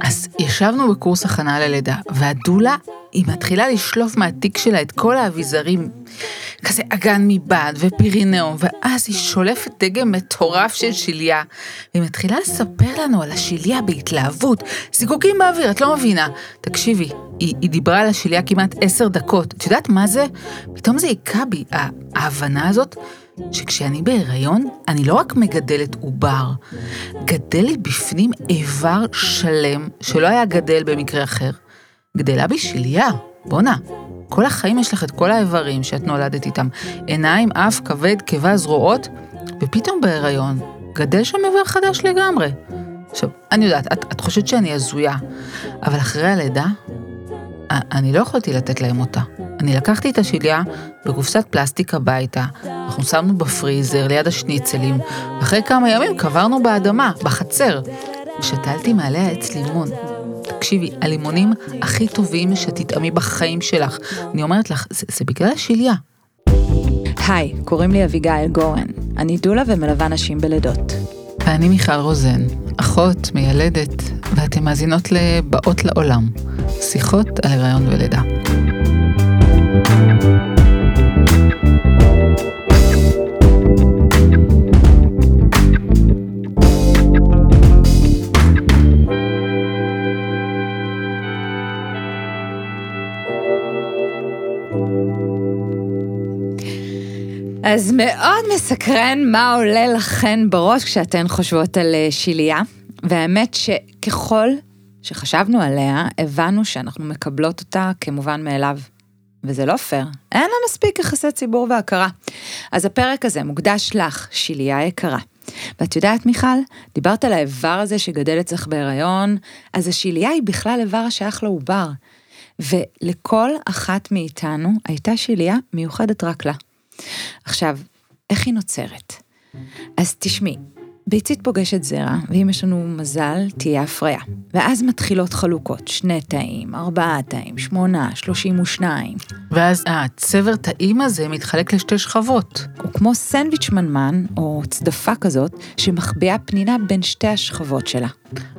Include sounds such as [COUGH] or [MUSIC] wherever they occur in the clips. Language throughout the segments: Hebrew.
אז ישבנו בקורס הכנה ללידה, והדולה, היא מתחילה לשלוף מהתיק שלה את כל האביזרים, כזה אגן מבד ופירינאום, ואז היא שולפת דגם מטורף של שליה, והיא מתחילה לספר לנו על השליה בהתלהבות, זיקוקים באוויר, את לא מבינה. תקשיבי, היא, היא דיברה על השליה כמעט עשר דקות, את יודעת מה זה? פתאום זה היכה בי, ההבנה הזאת. שכשאני בהיריון, אני לא רק מגדלת עובר, גדל לי בפנים איבר שלם שלא היה גדל במקרה אחר. גדלה בי שליה, בואנה. כל החיים יש לך את כל האיברים שאת נולדת איתם. עיניים, אף, כבד, קיבה, זרועות, ופתאום בהיריון גדל שם איבר חדש לגמרי. עכשיו, אני יודעת, את, את חושבת שאני הזויה, אבל אחרי הלידה, אני לא יכולתי לתת להם אותה. אני לקחתי את השליה בקופסת פלסטיק הביתה, אנחנו שמנו בפריזר ליד השניצלים, ואחרי כמה ימים קברנו באדמה, בחצר. שתלתי מעליה עץ לימון. תקשיבי, הלימונים הכי טובים שתטעמי בחיים שלך. אני אומרת לך, זה, זה בגלל השליה. היי, קוראים לי אביגיל גורן. אני דולה ומלווה נשים בלידות. ואני מיכל רוזן, אחות, מיילדת, ואתן מאזינות לבאות לעולם. שיחות על הריון ולידה. אז מאוד מסקרן מה עולה לכן בראש כשאתן חושבות על אה, שיליה, והאמת שככל שחשבנו עליה, הבנו שאנחנו מקבלות אותה כמובן מאליו. וזה לא פייר, אין לה מספיק יחסי ציבור והכרה. אז הפרק הזה מוקדש לך, שיליה יקרה. ואת יודעת, מיכל, דיברת על האיבר הזה שגדל אצלך בהיריון, אז השיליה היא בכלל איבר השייך לעובר. ולכל אחת מאיתנו הייתה שיליה מיוחדת רק לה. עכשיו, איך היא נוצרת? אז תשמעי, ביצית פוגשת זרע, ואם יש לנו מזל, תהיה הפריה. ואז מתחילות חלוקות, שני תאים, ארבעה תאים, שמונה, שלושים ושניים. ואז הצבר תאים הזה מתחלק לשתי שכבות. הוא כמו סנדוויץ' מנמן, או צדפה כזאת, שמחביאה פנינה בין שתי השכבות שלה.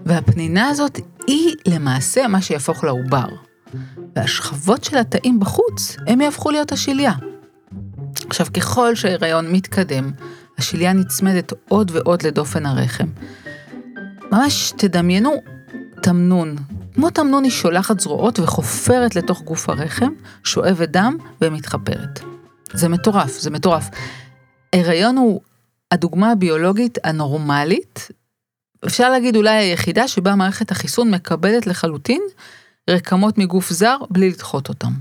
והפנינה הזאת היא למעשה מה שיהפוך לעובר. והשכבות של התאים בחוץ, הם יהפכו להיות השליה. עכשיו, ככל שההיריון מתקדם, השליה נצמדת עוד ועוד לדופן הרחם. ממש תדמיינו תמנון. כמו תמנון היא שולחת זרועות וחופרת לתוך גוף הרחם, שואבת דם ומתחפרת. זה מטורף, זה מטורף. הריון הוא הדוגמה הביולוגית הנורמלית, אפשר להגיד אולי היחידה שבה מערכת החיסון מקבלת לחלוטין רקמות מגוף זר בלי לדחות אותם.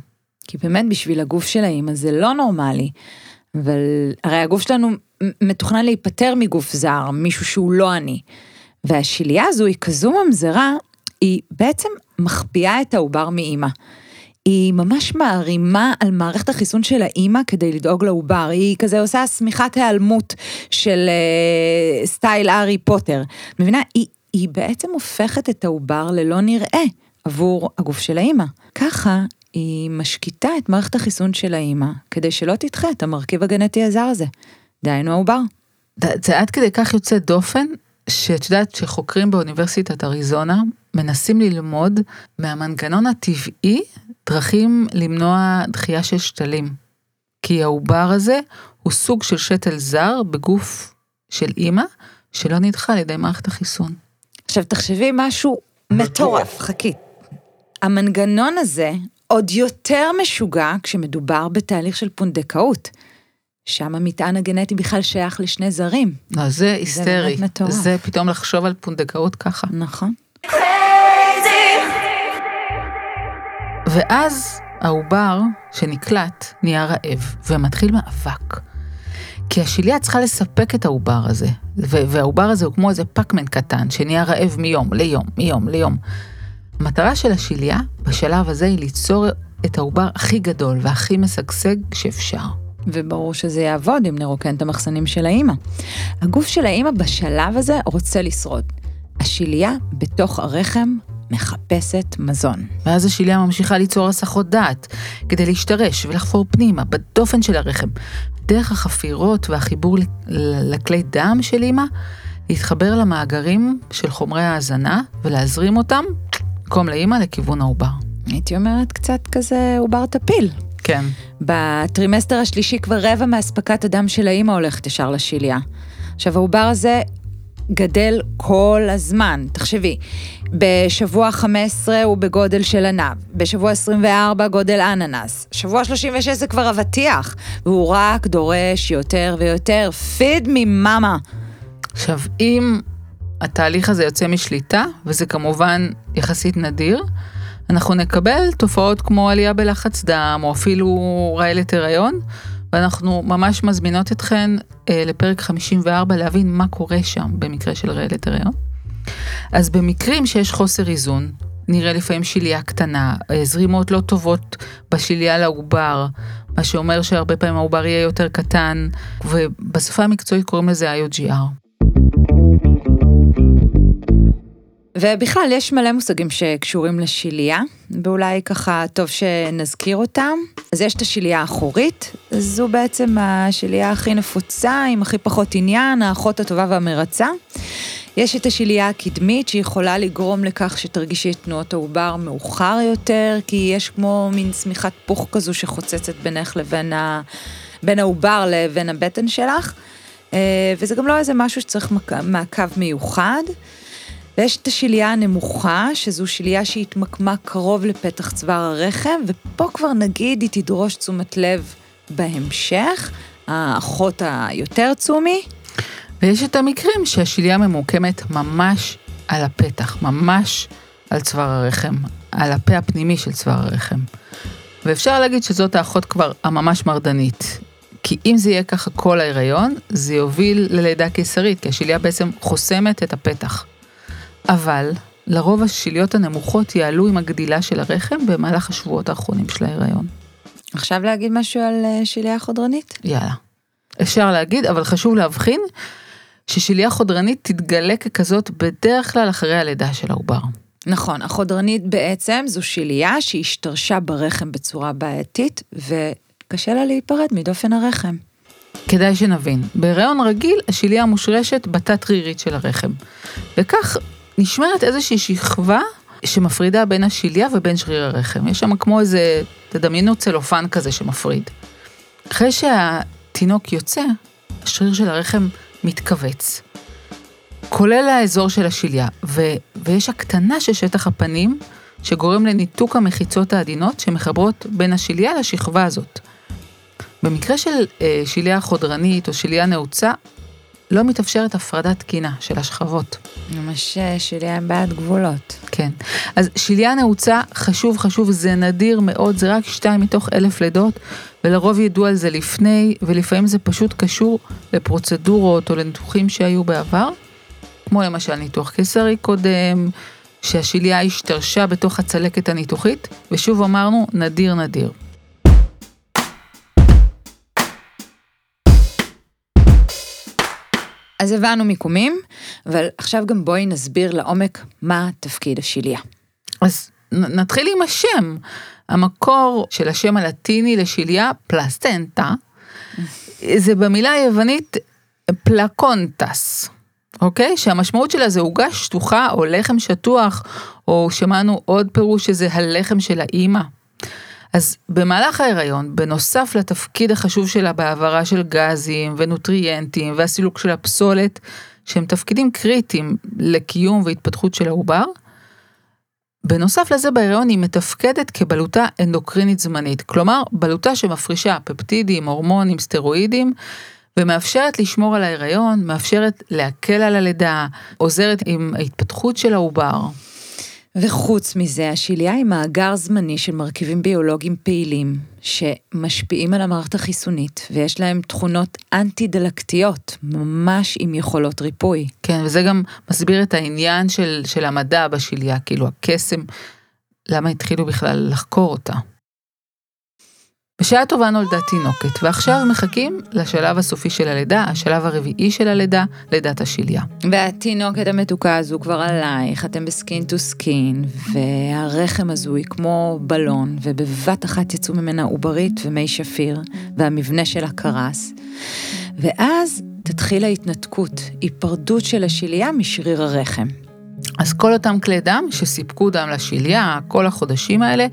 כי באמת בשביל הגוף של האימא זה לא נורמלי. אבל הרי הגוף שלנו מתוכנן להיפטר מגוף זר, מישהו שהוא לא אני. והשלייה הזו היא כזו ממזרה, היא בעצם מחביאה את העובר מאימא. היא ממש מערימה על מערכת החיסון של האימא כדי לדאוג לעובר, היא כזה עושה שמיכת היעלמות של uh, סטייל הארי פוטר. מבינה? היא, היא בעצם הופכת את העובר ללא נראה עבור הגוף של האימא. ככה היא משקיטה את מערכת החיסון של האימא, כדי שלא תדחה את המרכיב הגנטי הזר הזה. דהיינו העובר. זה עד כדי כך יוצא דופן, שאת יודעת שחוקרים באוניברסיטת אריזונה מנסים ללמוד מהמנגנון הטבעי דרכים למנוע דחייה של שתלים. כי העובר הזה הוא סוג של שתל זר בגוף של אימא, שלא נדחה על ידי מערכת החיסון. עכשיו תחשבי משהו מטורף, חכי. המנגנון הזה עוד יותר משוגע כשמדובר בתהליך של פונדקאות. שם המטען הגנטי בכלל שייך לשני זרים. לא, זה היסטרי. זה באמת מטורף. זה פתאום לחשוב על פונדקאות ככה. נכון. ואז העובר שנקלט נהיה רעב ומתחיל מאבק. כי השליה צריכה לספק את העובר הזה, והעובר הזה הוא כמו איזה פקמן קטן שנהיה רעב מיום ליום, מיום ליום. המטרה של השליה בשלב הזה היא ליצור את העובר הכי גדול והכי משגשג שאפשר. וברור שזה יעבוד אם נרוקן את המחסנים של האימא. הגוף של האימא בשלב הזה רוצה לשרוד. השליה בתוך הרחם מחפשת מזון. ואז השליה ממשיכה ליצור הסחות דעת, כדי להשתרש ולחפור פנימה, בדופן של הרחם. דרך החפירות והחיבור לכלי דם של אימא, להתחבר למאגרים של חומרי ההזנה ולהזרים אותם, במקום לאימא, לכיוון העובר. הייתי אומרת קצת כזה עובר טפיל. כן. בטרימסטר השלישי כבר רבע מאספקת הדם של האימא הולכת ישר לשיליה. עכשיו העובר הזה גדל כל הזמן, תחשבי, בשבוע 15 הוא בגודל של ענב, בשבוע 24 גודל אננס, שבוע 36 זה כבר אבטיח, והוא רק דורש יותר ויותר, פיד ממאמה. עכשיו, אם התהליך הזה יוצא משליטה, וזה כמובן יחסית נדיר, אנחנו נקבל תופעות כמו עלייה בלחץ דם, או אפילו רעלת הריון, ואנחנו ממש מזמינות אתכן אה, לפרק 54 להבין מה קורה שם במקרה של רעלת הריון. אז במקרים שיש חוסר איזון, נראה לפעמים שליה קטנה, אה, זרימות לא טובות בשליה לעובר, מה שאומר שהרבה פעמים העובר יהיה יותר קטן, ובשפה המקצועית קוראים לזה IOGR. ובכלל, יש מלא מושגים שקשורים לשיליה, ואולי ככה טוב שנזכיר אותם. אז יש את השיליה האחורית, זו בעצם השיליה הכי נפוצה, עם הכי פחות עניין, האחות הטובה והמרצה. יש את השיליה הקדמית שיכולה לגרום לכך שתרגישי את תנועות העובר מאוחר יותר, כי יש כמו מין שמיכת פוך כזו שחוצצת בינך לבין ה... בין העובר לבין הבטן שלך, אה, וזה גם לא איזה משהו שצריך מעקב מיוחד. ויש את השלייה הנמוכה, שזו שלייה שהתמקמה קרוב לפתח צוואר הרחם, ופה כבר נגיד היא תדרוש תשומת לב בהמשך, האחות היותר צומי. ויש את המקרים שהשלייה ממוקמת ממש על הפתח, ממש על צוואר הרחם, על הפה הפנימי של צוואר הרחם. ואפשר להגיד שזאת האחות כבר הממש מרדנית. כי אם זה יהיה ככה כל ההיריון, זה יוביל ללידה קיסרית, כי השלייה בעצם חוסמת את הפתח. אבל לרוב השיליות הנמוכות יעלו עם הגדילה של הרחם במהלך השבועות האחרונים של ההיריון. עכשיו להגיד משהו על אה, שיליה חודרנית? יאללה. אפשר להגיד, אבל חשוב להבחין ששיליה חודרנית תתגלה ככזאת בדרך כלל אחרי הלידה של העובר. נכון, החודרנית בעצם זו שיליה שהשתרשה ברחם בצורה בעייתית, וקשה לה להיפרד מדופן הרחם. כדאי שנבין, בהיריון רגיל השיליה מושרשת בתת רירית של הרחם, וכך נשמרת איזושהי שכבה שמפרידה בין השליה ובין שריר הרחם. יש שם כמו איזה, תדמיינו צלופן כזה שמפריד. אחרי שהתינוק יוצא, השריר של הרחם מתכווץ. כולל האזור של השליה, ו- ויש הקטנה של שטח הפנים, שגורם לניתוק המחיצות העדינות שמחברות בין השליה לשכבה הזאת. במקרה של אה, שליה חודרנית או שליה נעוצה, לא מתאפשרת הפרדה תקינה של השכבות. ממש אה, עם בעיית גבולות. כן. אז שליה נעוצה, חשוב, חשוב, זה נדיר מאוד, זה רק שתיים מתוך אלף לידות, ולרוב ידעו על זה לפני, ולפעמים זה פשוט קשור לפרוצדורות או לניתוחים שהיו בעבר, כמו למשל ניתוח קיסרי קודם, שהשליה השתרשה בתוך הצלקת הניתוחית, ושוב אמרנו, נדיר נדיר. אז הבנו מיקומים, אבל עכשיו גם בואי נסביר לעומק מה תפקיד השיליה. אז נתחיל עם השם. המקור של השם הלטיני לשיליה, פלסטנטה, זה במילה היוונית פלקונטס, אוקיי? שהמשמעות שלה זה עוגה שטוחה או לחם שטוח, או שמענו עוד פירוש שזה הלחם של האימא. אז במהלך ההיריון, בנוסף לתפקיד החשוב שלה בהעברה של גזים ונוטריאנטים והסילוק של הפסולת, שהם תפקידים קריטיים לקיום והתפתחות של העובר, בנוסף לזה בהיריון היא מתפקדת כבלוטה אנדוקרינית זמנית, כלומר בלוטה שמפרישה פפטידים, הורמונים, סטרואידים, ומאפשרת לשמור על ההיריון, מאפשרת להקל על הלידה, עוזרת עם ההתפתחות של העובר. וחוץ מזה, השליה היא מאגר זמני של מרכיבים ביולוגיים פעילים, שמשפיעים על המערכת החיסונית, ויש להם תכונות אנטי-דלקתיות, ממש עם יכולות ריפוי. כן, וזה גם מסביר את העניין של, של המדע בשליה, כאילו הקסם, למה התחילו בכלל לחקור אותה. בשעה טובה נולדה תינוקת, ועכשיו מחכים לשלב הסופי של הלידה, השלב הרביעי של הלידה, לידת השליה. והתינוקת המתוקה הזו כבר עלייך, אתם ב skin to skin, והרחם הזו היא כמו בלון, ובבת אחת יצאו ממנה עוברית ומי שפיר, והמבנה שלה קרס. ואז תתחיל ההתנתקות, היפרדות של השלייה משריר הרחם. אז כל אותם כלי דם שסיפקו דם לשליה כל החודשים האלה,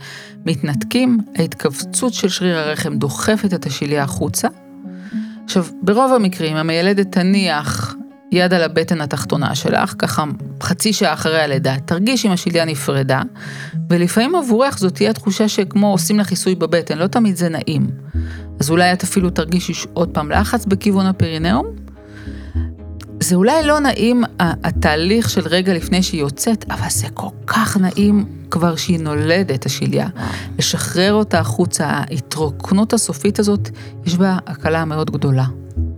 מתנתקים, ההתכווצות של שריר הרחם דוחפת את השליה החוצה. עכשיו, ברוב המקרים המיילדת תניח יד על הבטן התחתונה שלך, ככה חצי שעה אחרי הלידה, תרגיש אם השליה נפרדה, ולפעמים עבורך זאת תהיה תחושה שכמו עושים לך עיסוי בבטן, לא תמיד זה נעים. אז אולי את אפילו תרגישי עוד פעם לחץ בכיוון הפרינאום. זה אולי לא נעים התהליך של רגע לפני שהיא יוצאת, אבל זה כל כך נעים כבר שהיא נולדת, השליה. לשחרר אותה החוצה, ההתרוקנות הסופית הזאת, יש בה הקלה מאוד גדולה.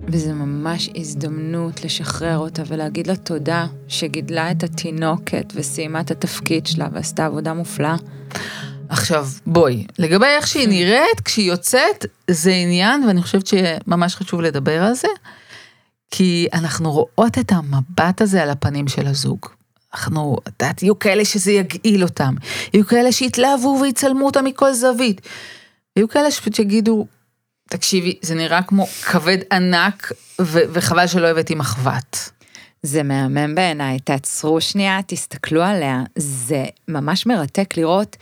וזה ממש הזדמנות לשחרר אותה ולהגיד לה תודה שגידלה את התינוקת וסיימה את התפקיד שלה ועשתה עבודה מופלאה. עכשיו, בואי, לגבי איך שהיא [LAUGHS] נראית, כשהיא יוצאת, זה עניין, ואני חושבת שממש חשוב לדבר על זה, כי אנחנו רואות את המבט הזה על הפנים של הזוג. אנחנו, את יודעת, יהיו כאלה שזה יגעיל אותם, יהיו כאלה שיתלהבו ויצלמו אותם מכל זווית. יהיו כאלה שפשוט יגידו, תקשיבי, זה נראה כמו כבד ענק, ו- וחבל שלא הבאתי מחבת. זה מהמם בעיניי, תעצרו שנייה, תסתכלו עליה, זה ממש מרתק לראות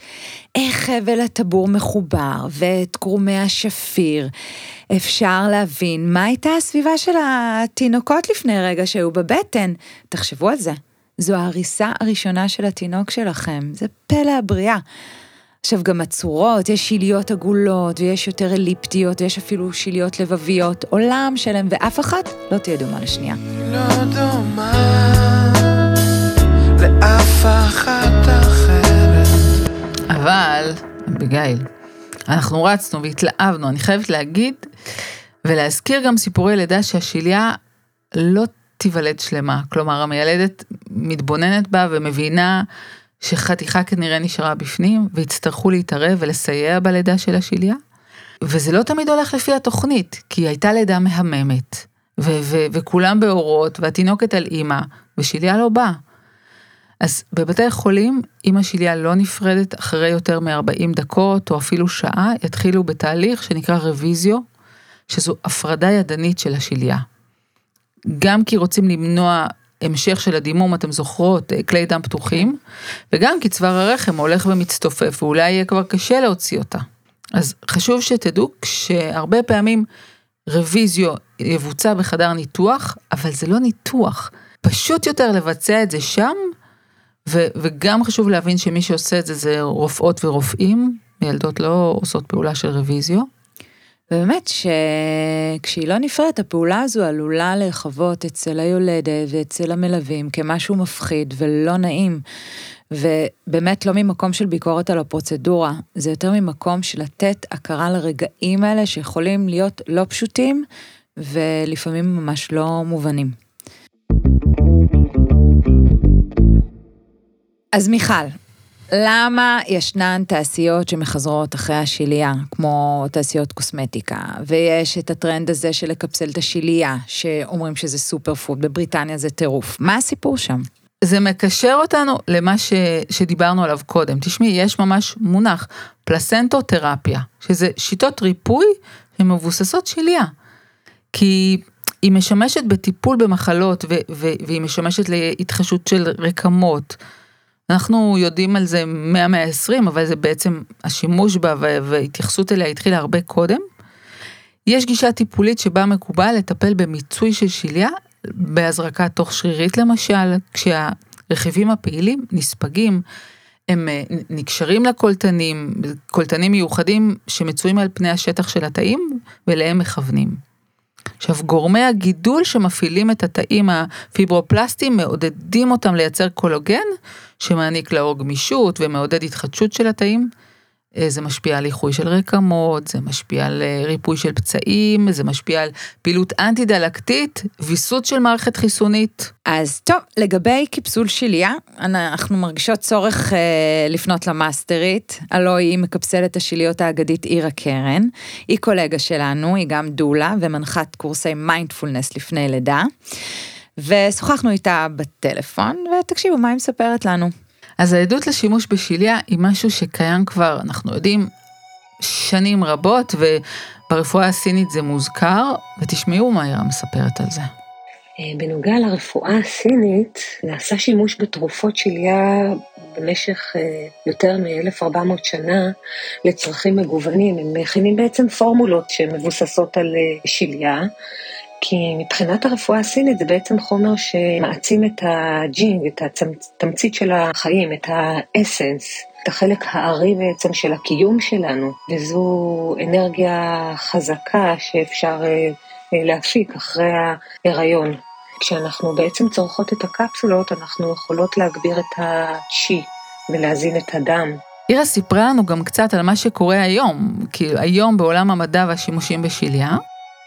איך חבל הטבור מחובר ואת קרומי השפיר. אפשר להבין מה הייתה הסביבה של התינוקות לפני רגע שהיו בבטן. תחשבו על זה, זו ההריסה הראשונה של התינוק שלכם, זה פלא הבריאה. עכשיו גם הצורות, יש שיליות עגולות, ויש יותר אליפטיות, ויש אפילו שיליות לבביות, עולם שלם, ואף אחת לא תהיה דומה לשנייה. לא דומה לאף אחת אחרת. אבל, אביגיל, אנחנו רצנו והתלהבנו, אני חייבת להגיד, ולהזכיר גם סיפורי לידה שהשיליה לא תיוולד שלמה. כלומר, המיילדת מתבוננת בה ומבינה שחתיכה כנראה נשארה בפנים, ויצטרכו להתערב ולסייע בלידה של השליה. וזה לא תמיד הולך לפי התוכנית, כי היא הייתה לידה מהממת, ו- ו- וכולם באורות, והתינוקת על אימא, ושליה לא באה. אז בבתי חולים, אם השליה לא נפרדת אחרי יותר מ-40 דקות, או אפילו שעה, יתחילו בתהליך שנקרא רוויזיו, שזו הפרדה ידנית של השליה. גם כי רוצים למנוע המשך של הדימום, אתם זוכרות, אה, כלי דם פתוחים, וגם כי צוואר הרחם הולך ומצטופף, ואולי יהיה כבר קשה להוציא אותה. אז חשוב שתדעו שהרבה פעמים רוויזיו יבוצע בחדר ניתוח, אבל זה לא ניתוח. פשוט יותר לבצע את זה שם, ו- וגם חשוב להבין שמי שעושה את זה זה רופאות ורופאים, מילדות לא עושות פעולה של רוויזיו. ובאמת שכשהיא לא נפרדת, הפעולה הזו עלולה להיחוות אצל היולדת ואצל המלווים כמשהו מפחיד ולא נעים. ובאמת לא ממקום של ביקורת על הפרוצדורה, זה יותר ממקום של לתת הכרה לרגעים האלה שיכולים להיות לא פשוטים ולפעמים ממש לא מובנים. אז מיכל, למה ישנן תעשיות שמחזרות אחרי השלייה, כמו תעשיות קוסמטיקה, ויש את הטרנד הזה של לקפסל את השלייה, שאומרים שזה סופר פוד, בבריטניה זה טירוף. מה הסיפור שם? זה מקשר אותנו למה ש, שדיברנו עליו קודם. תשמעי, יש ממש מונח, פלסנטותרפיה, שזה שיטות ריפוי שמבוססות שליה. כי היא משמשת בטיפול במחלות, ו, ו, והיא משמשת להתחשות של רקמות. אנחנו יודעים על זה מהמאה ה-20, אבל זה בעצם השימוש בה וההתייחסות אליה התחילה הרבה קודם. יש גישה טיפולית שבה מקובל לטפל במיצוי של שליה בהזרקה תוך שרירית למשל, כשהרכיבים הפעילים נספגים, הם אה, נקשרים לקולטנים, קולטנים מיוחדים שמצויים על פני השטח של התאים ואליהם מכוונים. עכשיו, גורמי הגידול שמפעילים את התאים הפיברופלסטיים מעודדים אותם לייצר קולוגן, שמעניק לאור גמישות ומעודד התחדשות של התאים. אה, זה משפיע על איחוי של רקמות, זה משפיע על אה, ריפוי של פצעים, זה משפיע על פעילות אנטי-דלקתית, ויסות של מערכת חיסונית. אז טוב, לגבי קיפסול שליה, אנחנו מרגישות צורך אה, לפנות למאסטרית, הלוא היא מקפסלת השיליות האגדית עירה קרן. היא קולגה שלנו, היא גם דולה ומנחת קורסי מיינדפולנס לפני לידה. ושוחחנו איתה בטלפון, ותקשיבו מה היא מספרת לנו. אז העדות לשימוש בשיליה היא משהו שקיים כבר, אנחנו יודעים, שנים רבות, וברפואה הסינית זה מוזכר, ותשמעו מה אירה מספרת על זה. בנוגע לרפואה הסינית, נעשה שימוש בתרופות שליה במשך יותר מ-1400 שנה לצרכים מגוונים. הם מכינים בעצם פורמולות שמבוססות על שליה. כי מבחינת הרפואה הסינית זה בעצם חומר שמעצים את הג'ינג, את התמצית של החיים, את האסנס, את החלק הארי בעצם של הקיום שלנו, וזו אנרגיה חזקה שאפשר אה, אה, להפיק אחרי ההיריון. כשאנחנו בעצם צורכות את הקפסולות, אנחנו יכולות להגביר את הצ'י ולהזין את הדם. אירה סיפרה לנו גם קצת על מה שקורה היום, כי היום בעולם המדע והשימושים בשליה,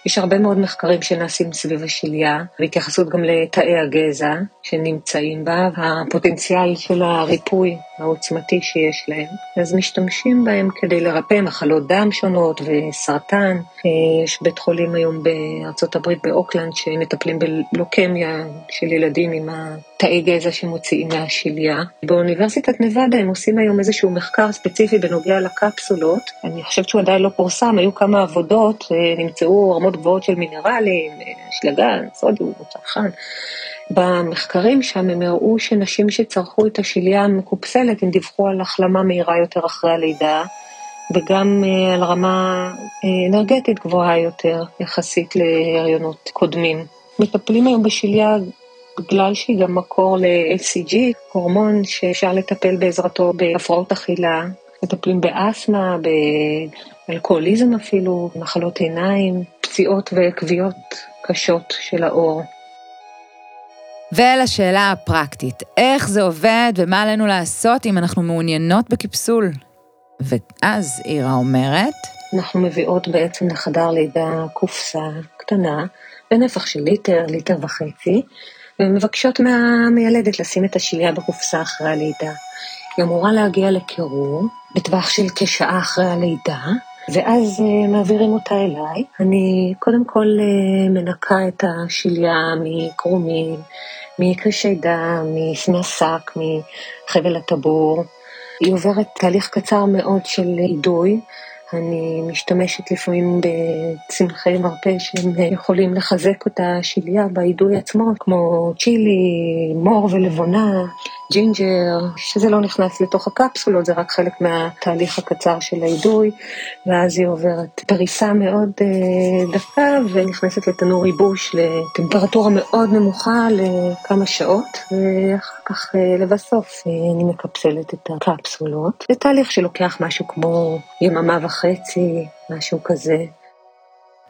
יש הרבה מאוד מחקרים שנעשים סביב השליה, והתייחסות גם לתאי הגזע שנמצאים בה, והפוטנציאל של הריפוי העוצמתי שיש להם. אז משתמשים בהם כדי לרפא מחלות דם שונות וסרטן. אה, יש בית חולים היום בארצות הברית, באוקלנד, שמטפלים בלוקמיה של ילדים עם התאי גזע שמוציאים מהשליה. באוניברסיטת נבדה הם עושים היום איזשהו מחקר ספציפי בנוגע לקפסולות. אני חושבת שהוא עדיין לא פורסם, היו כמה עבודות, אה, נמצאו רמות גבוהות של מינרלים, אשלגן, אה, סודיום, צרכן. במחקרים שם הם הראו שנשים שצרכו את השליה המקופסלת, הם דיווחו על החלמה מהירה יותר אחרי הלידה, וגם אה, על רמה אה, אנרגטית גבוהה יותר יחסית להריונות קודמים. מטפלים היום בשליה בגלל שהיא גם מקור ל-LCG, הורמון שאפשר לטפל בעזרתו בהפרעות אכילה, מטפלים באסתמה, באלכוהוליזם אפילו, מחלות עיניים, פציעות וכוויות קשות של העור. ולשאלה הפרקטית, איך זה עובד ומה עלינו לעשות אם אנחנו מעוניינות בקיפסול? ואז אירה אומרת, אנחנו מביאות בעצם לחדר לידה קופסה קטנה, בנפח של ליטר, ליטר וחצי, ומבקשות מהמיילדת לשים את השלייה בקופסה אחרי הלידה. היא אמורה להגיע לקירור בטווח של כשעה אחרי הלידה, ואז uh, מעבירים אותה אליי. אני קודם כל uh, מנקה את השליה מקרומים, מקרישי דם, מהשק, מחבל הטבור. היא עוברת תהליך קצר מאוד של אידוי. אני משתמשת לפעמים בצמחי מרפא שהם יכולים לחזק את השליה באידוי עצמו, כמו צ'ילי, מור ולבונה, ג'ינג'ר, שזה לא נכנס לתוך הקפסולות, זה רק חלק מהתהליך הקצר של האידוי, ואז היא עוברת פריסה מאוד אה, דקה ונכנסת לתנור ייבוש לטמפרטורה מאוד נמוכה לכמה שעות, ואחר כך אה, לבסוף אה, אני מקפסלת את הקפסולות. זה תהליך שלוקח משהו כמו יממה וחצי, משהו כזה.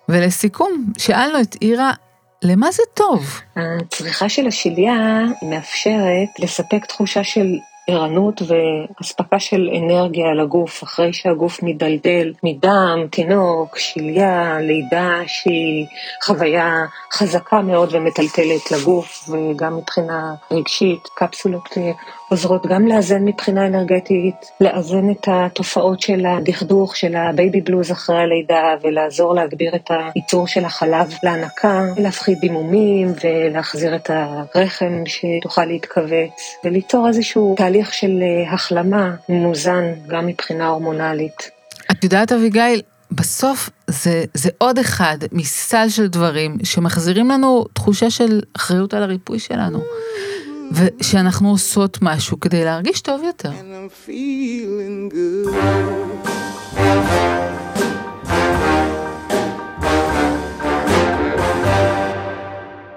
ולסיכום, שאלנו את אירה למה זה טוב? הצריכה של השליה מאפשרת לספק תחושה של ערנות ואספקה של אנרגיה לגוף אחרי שהגוף מדלדל מדם, תינוק, שליה, לידה שהיא חוויה חזקה מאוד ומטלטלת לגוף וגם מבחינה רגשית. קפסולות עוזרות גם לאזן מבחינה אנרגטית, לאזן את התופעות של הדכדוך, של ה baby blues אחרי הלידה ולעזור להגביר את הייצור של החלב להנקה, להפחית דימומים ולהחזיר את הרחם שתוכל להתכווץ וליצור איזשהו תהליך של אה, החלמה מאוזן גם מבחינה הורמונלית. את יודעת אביגיל, בסוף זה, זה עוד אחד מסל של דברים שמחזירים לנו תחושה של אחריות על הריפוי שלנו. ושאנחנו עושות משהו כדי להרגיש טוב יותר.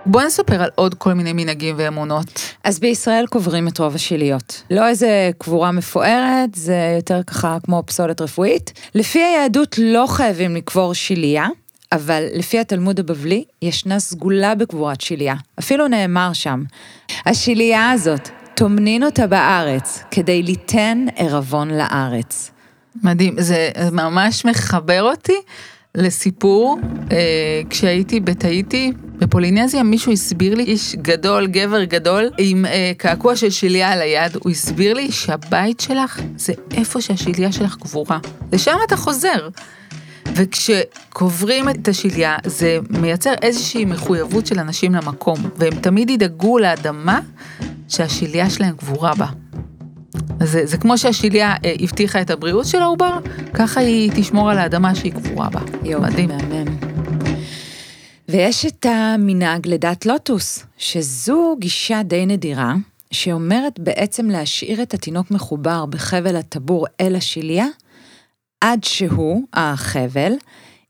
בואי נספר על עוד כל מיני מנהגים ואמונות. אז בישראל קוברים את רוב השיליות. לא איזה קבורה מפוארת, זה יותר ככה כמו פסולת רפואית. לפי היהדות לא חייבים לקבור שיליה, אבל לפי התלמוד הבבלי, ישנה סגולה בקבורת שיליה. אפילו נאמר שם, השיליה הזאת, טומנין אותה בארץ, כדי ליתן ערבון לארץ. מדהים, זה ממש מחבר אותי לסיפור, אה, כשהייתי בתאיטי, בפולינזיה, מישהו הסביר לי, איש גדול, גבר גדול, עם אה, קעקוע של שליה על היד, הוא הסביר לי שהבית שלך זה איפה שהשליה שלך קבורה. לשם אתה חוזר. וכשקוברים את השליה, זה מייצר איזושהי מחויבות של אנשים למקום, והם תמיד ידאגו לאדמה שהשליה שלהם קבורה בה. זה, זה כמו שהשליה אה, הבטיחה את הבריאות של העובר, ככה היא תשמור על האדמה שהיא קבורה בה. יופי, מדהים. מהמם. ויש את המנהג לידת לוטוס, שזו גישה די נדירה, שאומרת בעצם להשאיר את התינוק מחובר בחבל הטבור אל השליה, עד שהוא, החבל,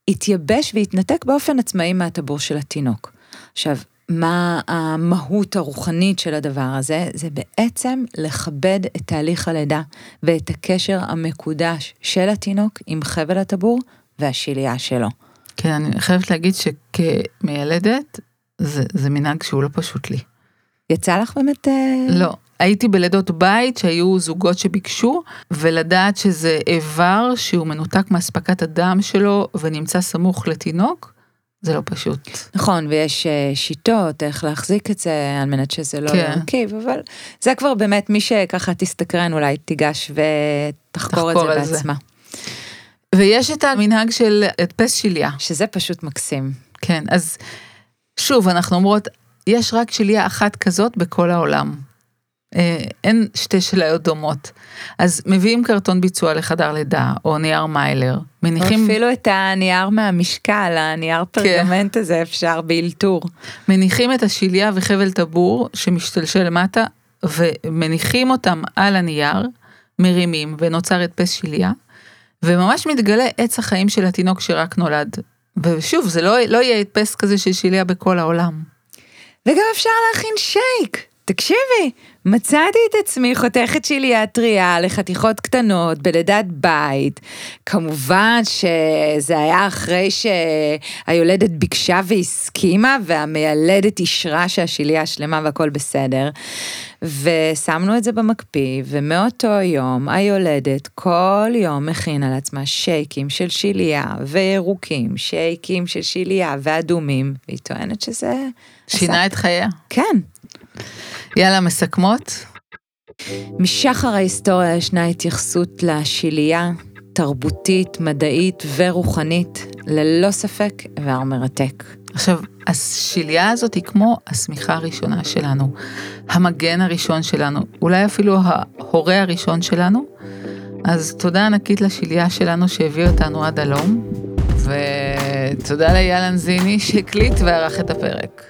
יתייבש ויתנתק באופן עצמאי מהטבור של התינוק. עכשיו, מה המהות הרוחנית של הדבר הזה? זה בעצם לכבד את תהליך הלידה ואת הקשר המקודש של התינוק עם חבל הטבור והשליה שלו. כן, אני חייבת להגיד שכמיילדת, זה, זה מנהג שהוא לא פשוט לי. יצא לך באמת... אה, לא. הייתי בלידות בית שהיו זוגות שביקשו, ולדעת שזה איבר שהוא מנותק מאספקת הדם שלו ונמצא סמוך לתינוק, זה לא פשוט. נכון, ויש אה, שיטות איך להחזיק את זה על מנת שזה לא כן. ירכיב, אבל זה כבר באמת מי שככה תסתקרן אולי תיגש ותחקור את זה. בעצמה. ויש את המנהג של הדפס שליה. שזה פשוט מקסים. כן, אז שוב, אנחנו אומרות, יש רק שליה אחת כזאת בכל העולם. אה, אין שתי שליות דומות. אז מביאים קרטון ביצוע לחדר לידה, או נייר מיילר, מניחים, אפילו את הנייר מהמשקל, הנייר פרגמנט הזה אפשר באלתור. מניחים את השליה וחבל טבור שמשתלשל למטה, ומניחים אותם על הנייר, מרימים, ונוצר הדפס שליה, וממש מתגלה עץ החיים של התינוק שרק נולד. ושוב, זה לא, לא יהיה הדפס כזה של שליה בכל העולם. וגם אפשר להכין שייק. תקשיבי, מצאתי את עצמי חותכת שליה טריה לחתיכות קטנות בלידת בית. כמובן שזה היה אחרי שהיולדת ביקשה והסכימה והמיילדת אישרה שהשליה שלמה והכל בסדר. ושמנו את זה במקפיא, ומאותו יום היולדת כל יום מכינה לעצמה שייקים של שליה וירוקים, שייקים של שליה ואדומים, והיא טוענת שזה... שינה את חייה. כן. יאללה, מסכמות? משחר ההיסטוריה ישנה התייחסות לשלייה תרבותית, מדעית ורוחנית, ללא ספק איבר מרתק. עכשיו, השליה הזאת היא כמו השמיכה הראשונה שלנו, המגן הראשון שלנו, אולי אפילו ההורה הראשון שלנו. אז תודה ענקית לשליה שלנו שהביא אותנו עד הלום, ותודה לאייל אנזיני שהקליט וערך את הפרק.